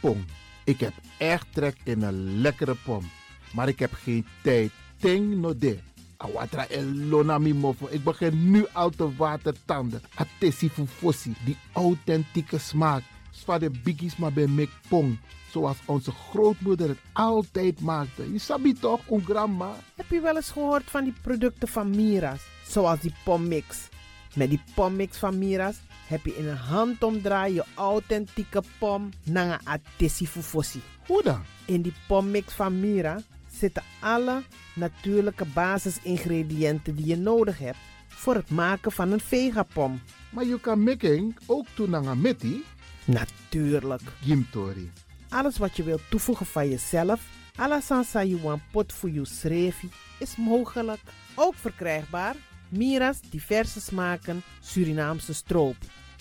Pom. Ik heb echt trek in een lekkere pom. Maar ik heb geen tijd. Ting no de. Awatra elona mi mofo. Ik begin nu al te watertanden. Atesi fufosi. Die authentieke smaak. Zwa de biggies maar bij mek pong. Zoals onze grootmoeder het altijd maakte. Je sabi toch, een grandma? Heb je wel eens gehoord van die producten van Mira's? Zoals die pommix. Met die pommix van Mira's heb je in een handomdraai je authentieke pom naar een atesi fufosi. Hoe dan? In die pommix van Mira zitten alle natuurlijke basisingrediënten die je nodig hebt voor het maken van een vegapom. Maar je kan making ook doen aan meti. Natuurlijk. Gimtori. Alles wat je wilt toevoegen van jezelf, alla sansa you want pot voor je schreefie, is mogelijk. Ook verkrijgbaar Mira's diverse smaken Surinaamse stroop.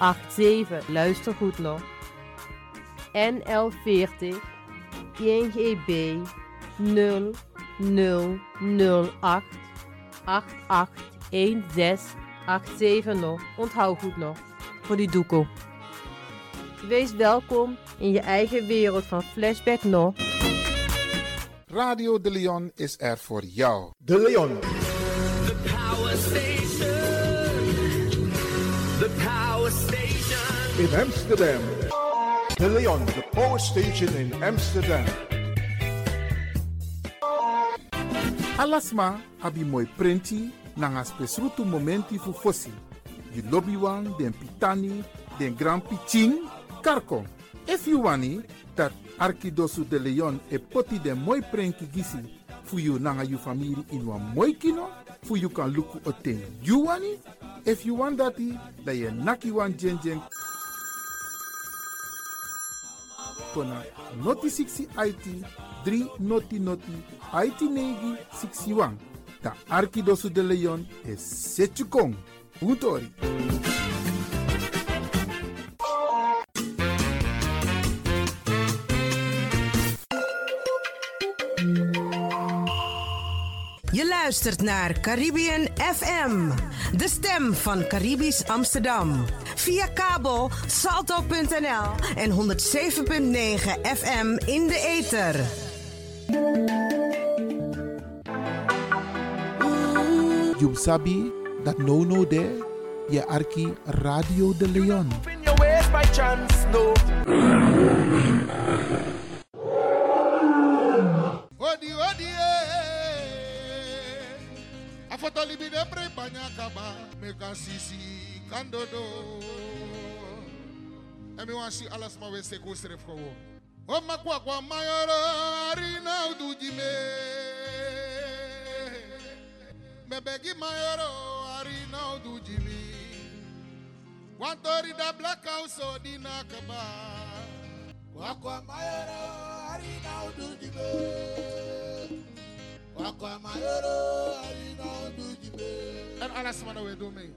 87. Luister goed nog. NL40 INGB 0008 881687 nog. Onthoud goed nog. Voor die doekoe. Wees welkom in je eigen wereld van Flashback nog. Radio De Leon is er voor jou. De Leon. In Amsterdam. De Leon, the power station in Amsterdam. Alasma abi moi prenti nanga spesrutu momenti fu fosi. Di lobby wan, den pitani, den grand piching, karko. If you wani, dat Arkidosu de Leon e poti den moi prenki gisi fu you nanga you family in wan moi kino, fu you kan luku oten you wani. If you want dati, da ye naki wan jen kona noti 6 IT 3 noti noti Haiti negi 61. Ta Arkidosu de Leon e 7 Kong luistert naar Caribbean FM, de stem van Caribisch Amsterdam. Via kabel salto.nl en 107.9 FM in de ether. You sabi that no no de, je arki Radio de Leon. otolibidepre banyakaba mekasisi kandodo. Emiwasi alasma we seko serefkowo omakwakwa mayoro arinaudujime mebegi mayoro arinaudujimi wantorida black house odinakaba kwakwa mayoro arinaudujime and Allah subhanahu wa ta'ala.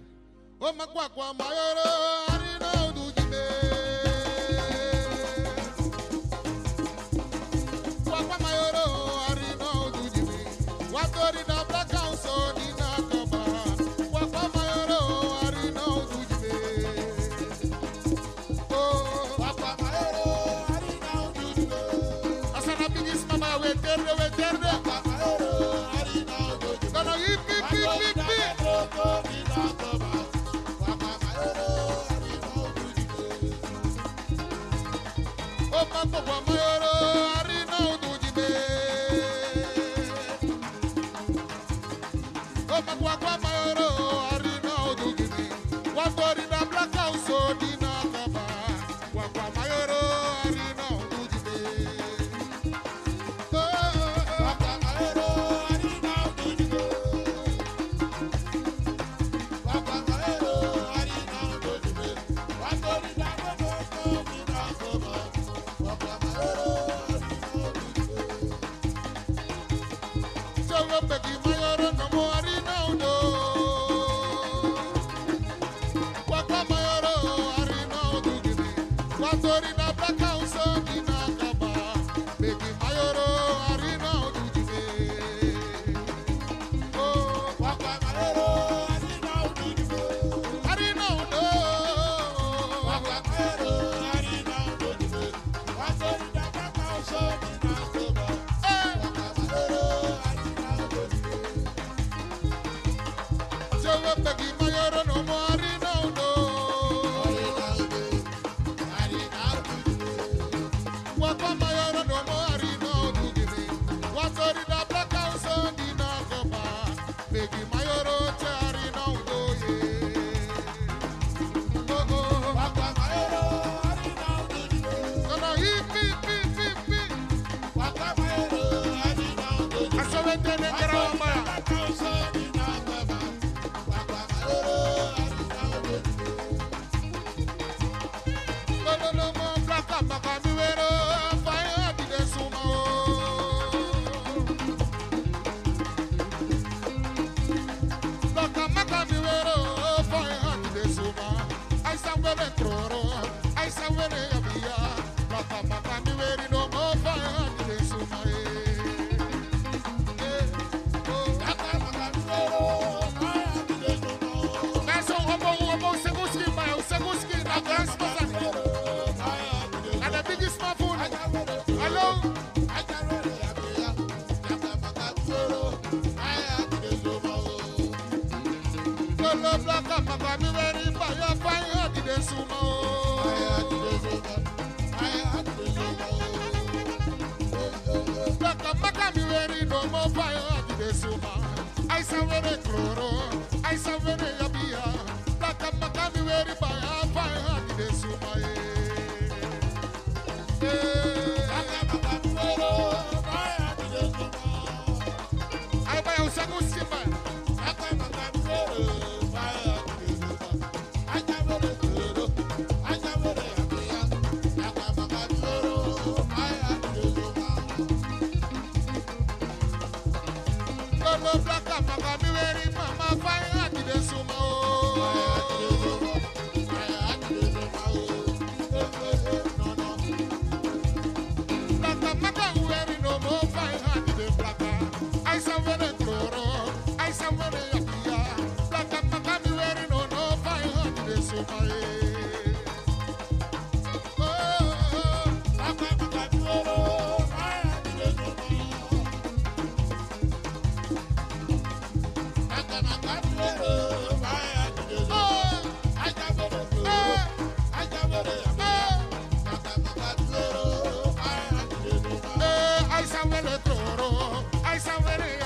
dándole toro a esa vereda.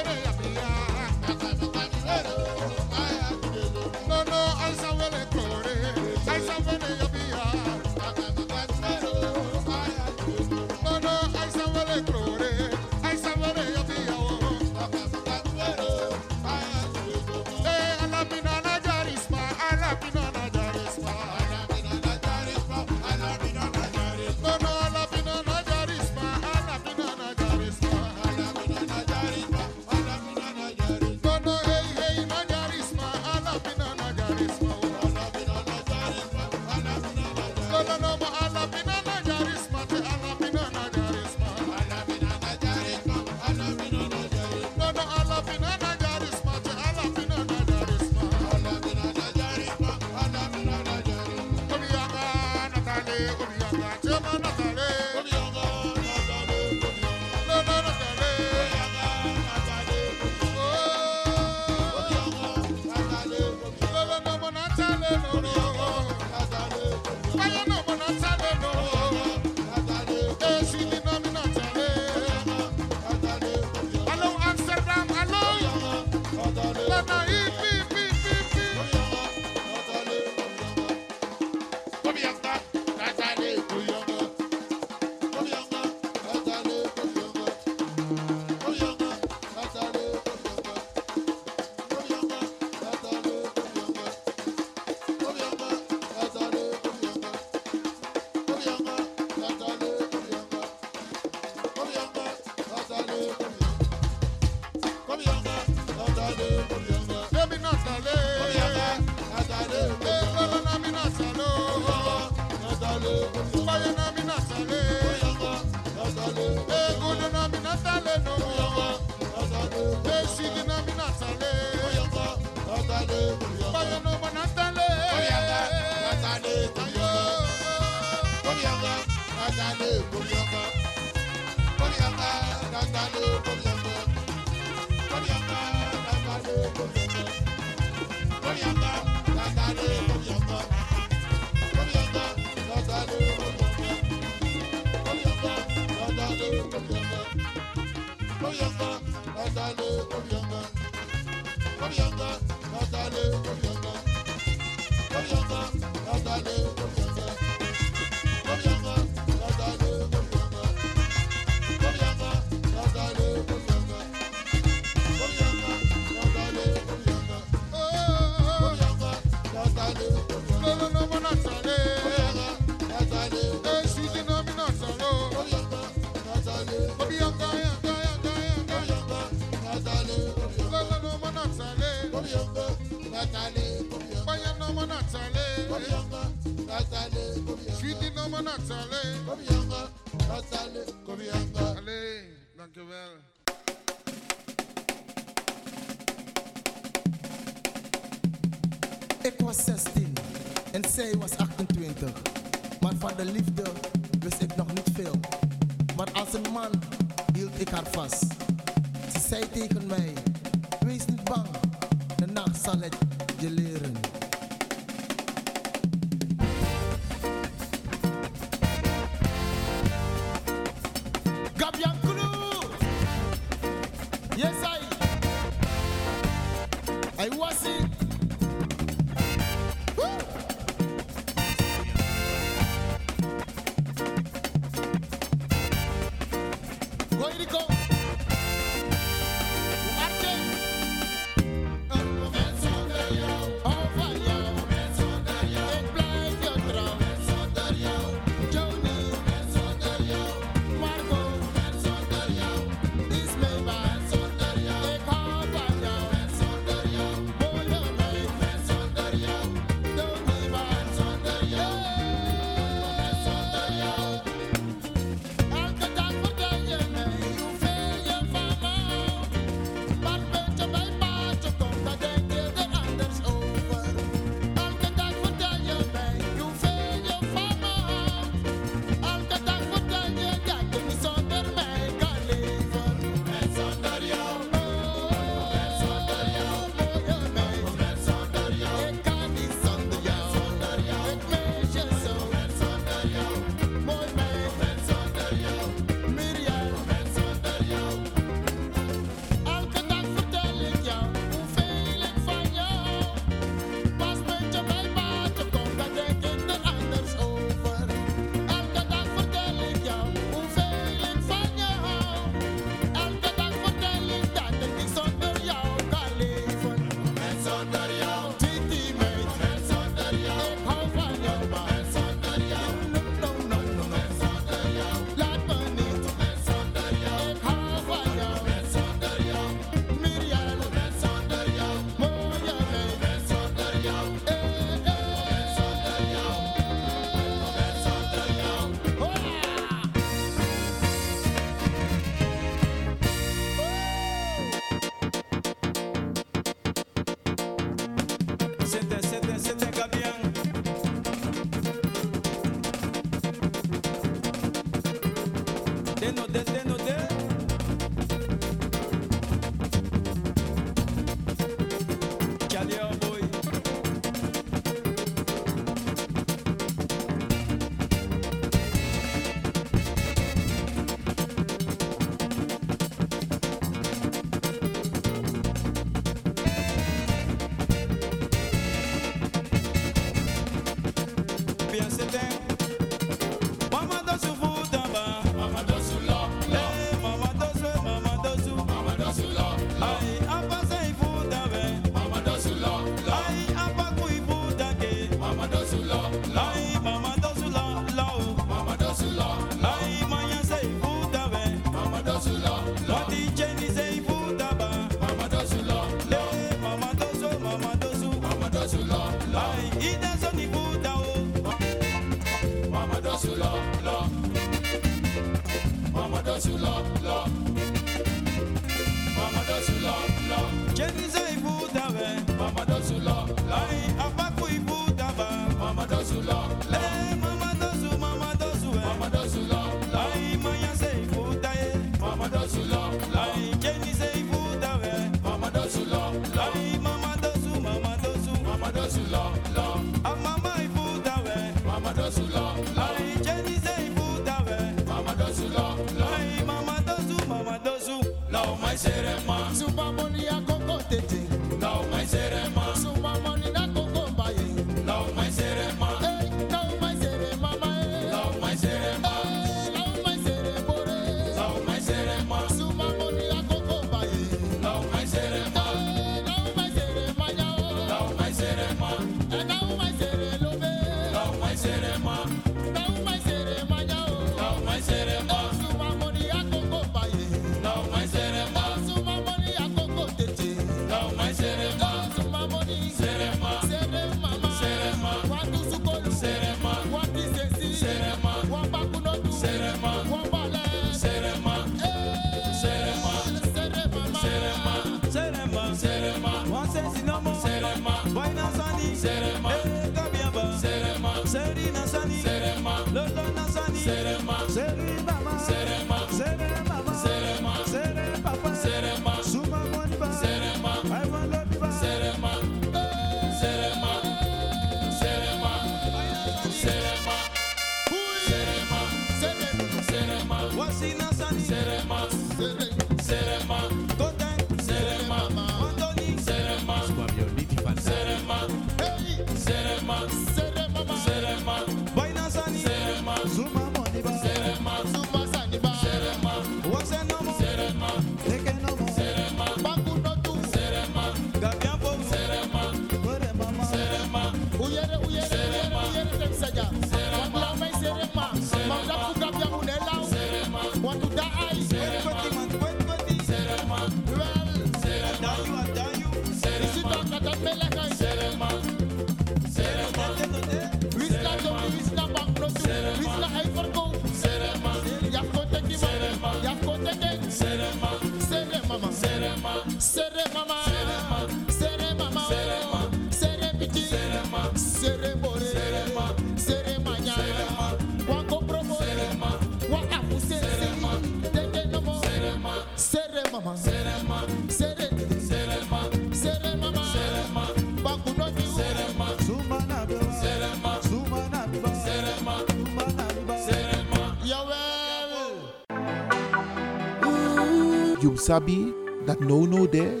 Sabi that no no there,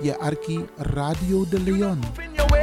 je arki Radio de Leon. In your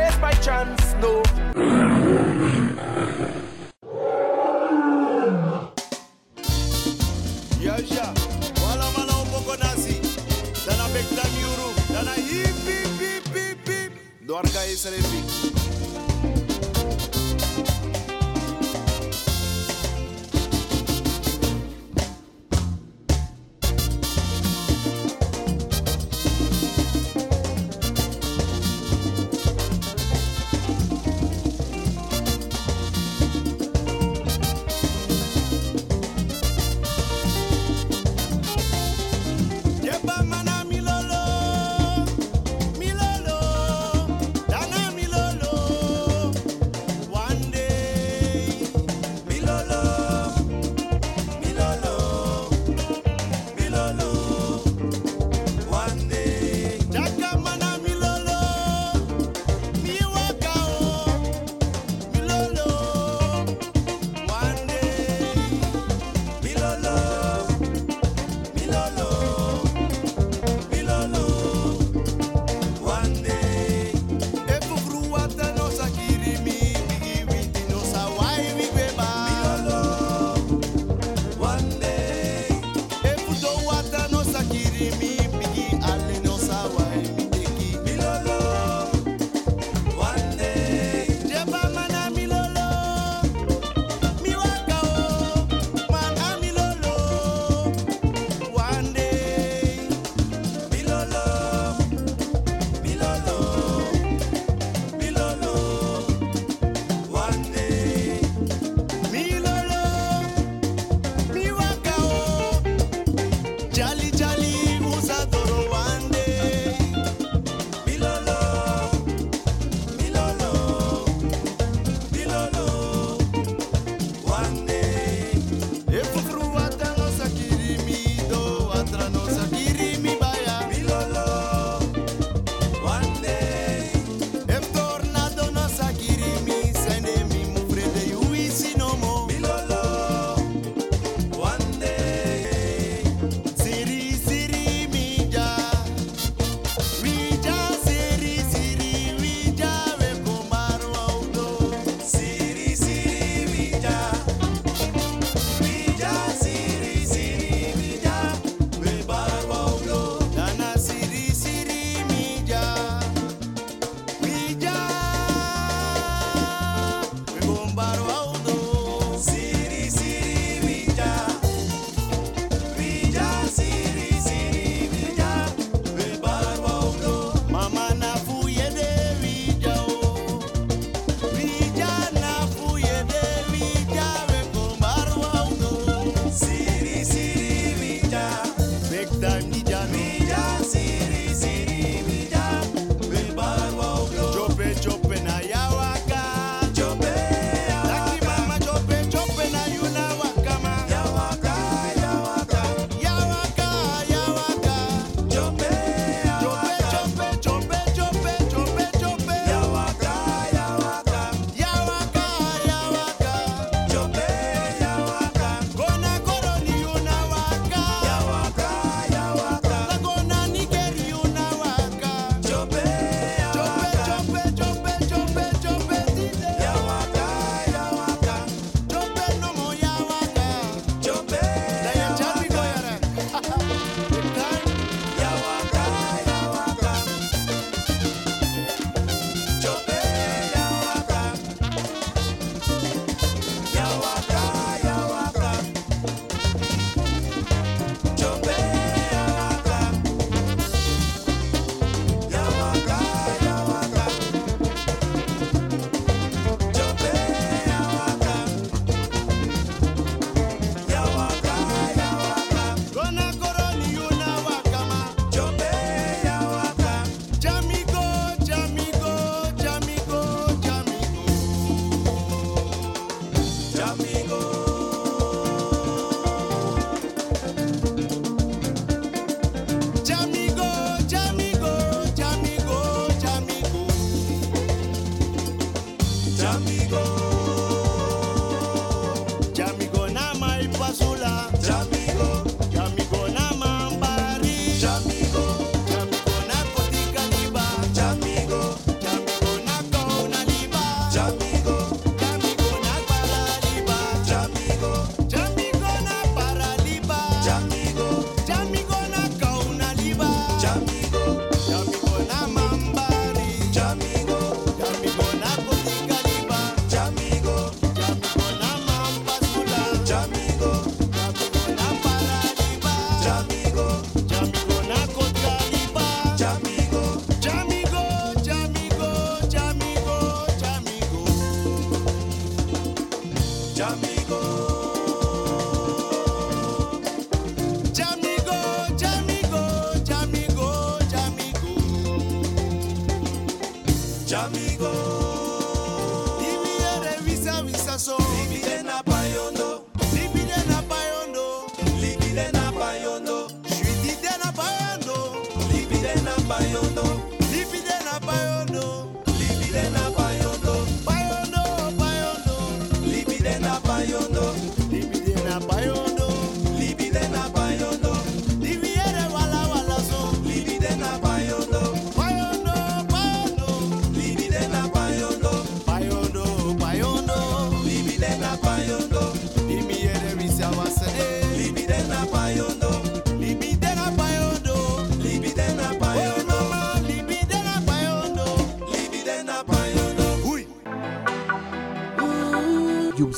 Jaja.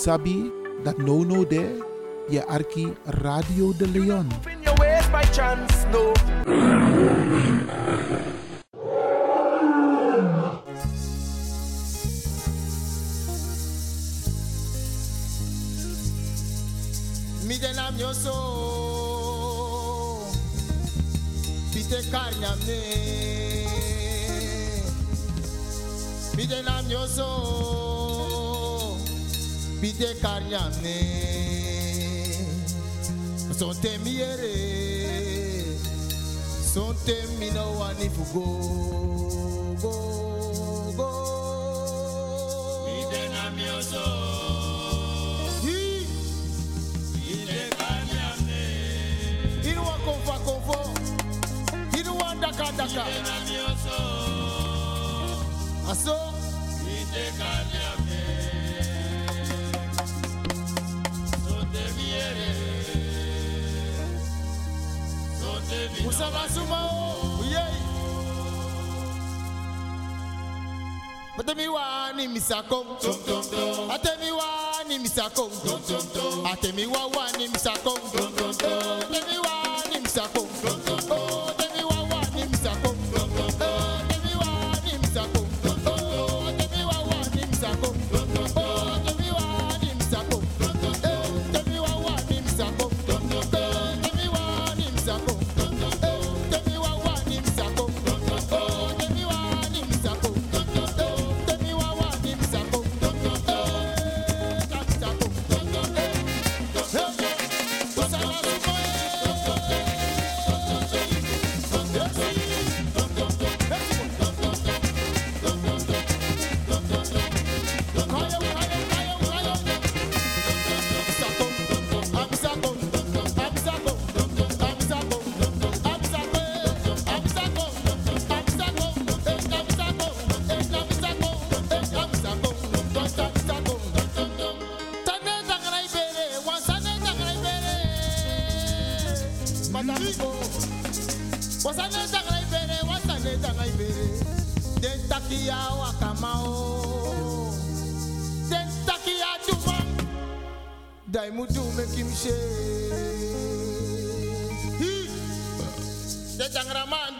Sabi that no no de ye arki Radio de Leon. karyane son temiere son temino wani fugo. Go go. Midena miozo. Inuwa konfa konfo. Inuwa daka daka. Aso. Ite kanye But tell me wani misako. tell me wani misako. tell me wani misako. Tell me wani misako. Da Mutu make him shake. The Tangraman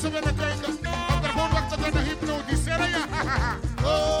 ze willen kijken. Want er gewoon wordt het aan. Oh,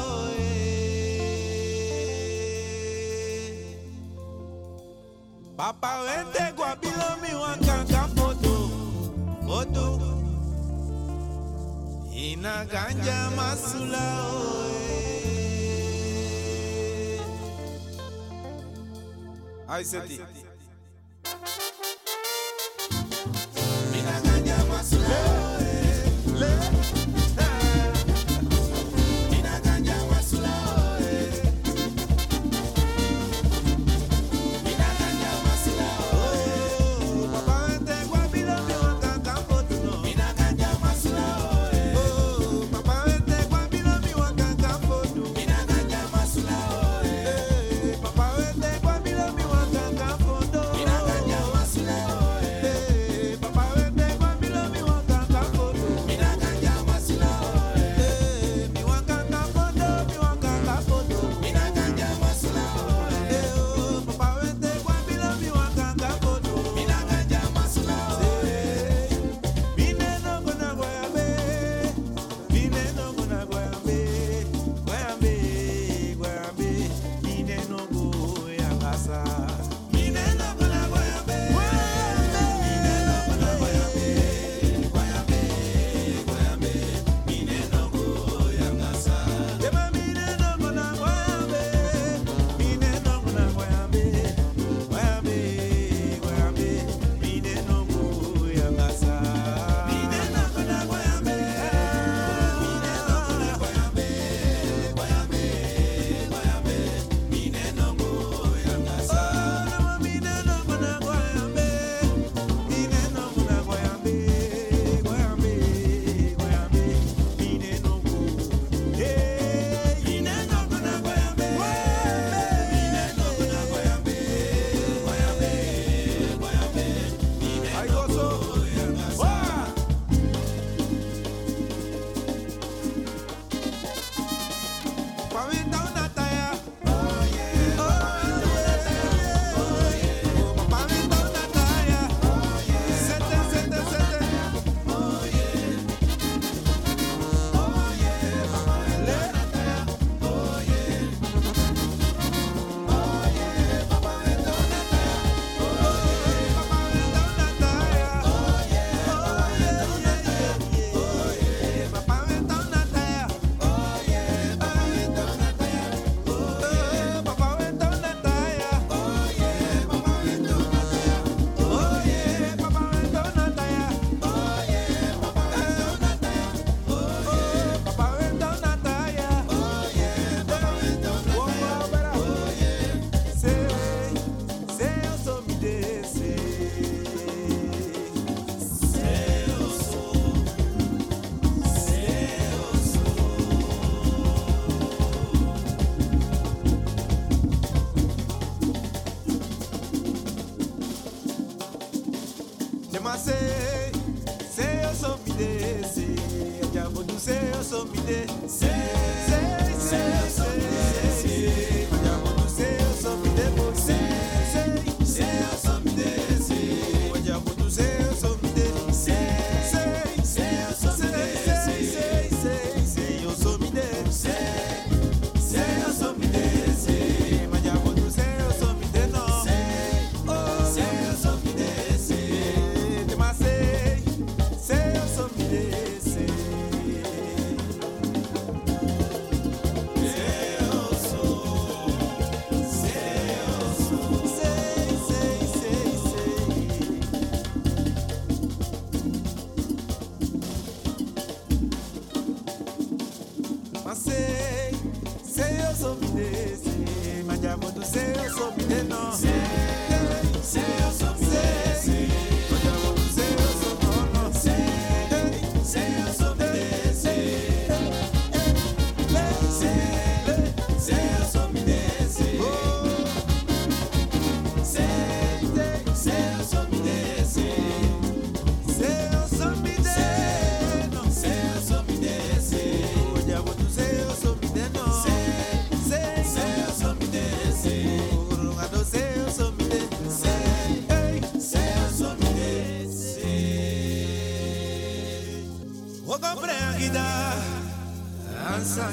Aparente guabilo mi Ina ganja masula oe Aiseti.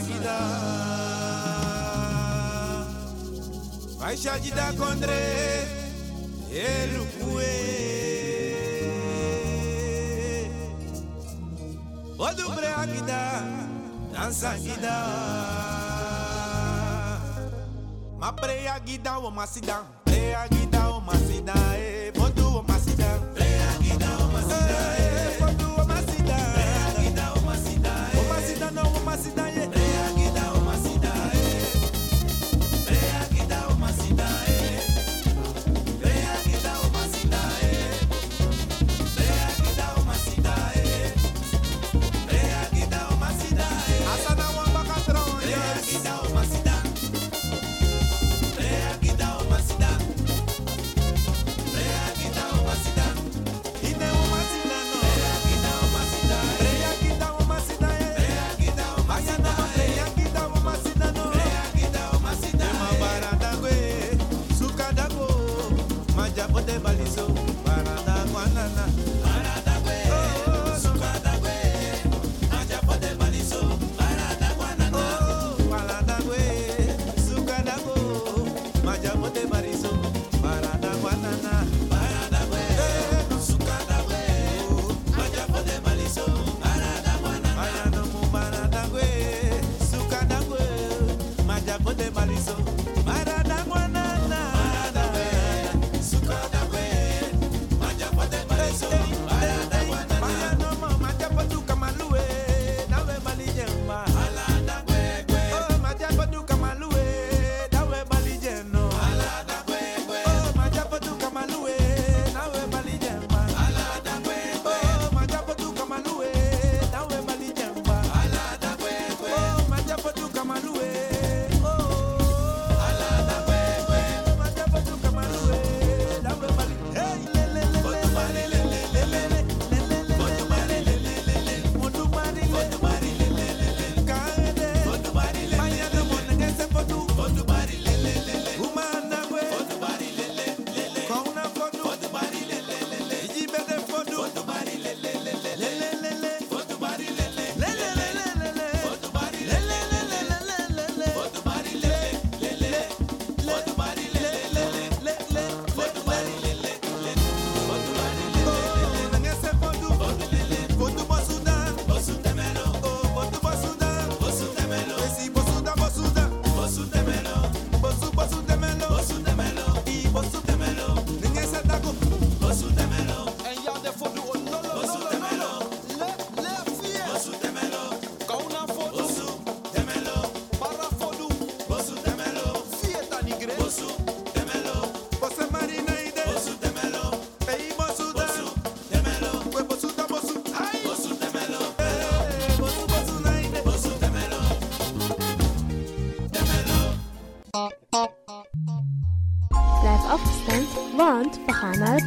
jida Aisha jida kondre elukue. Odubre agida dansa gida Ma pray agida o masida pray agida o masida eh.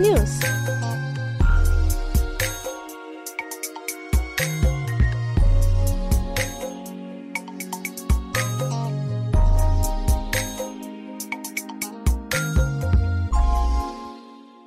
News.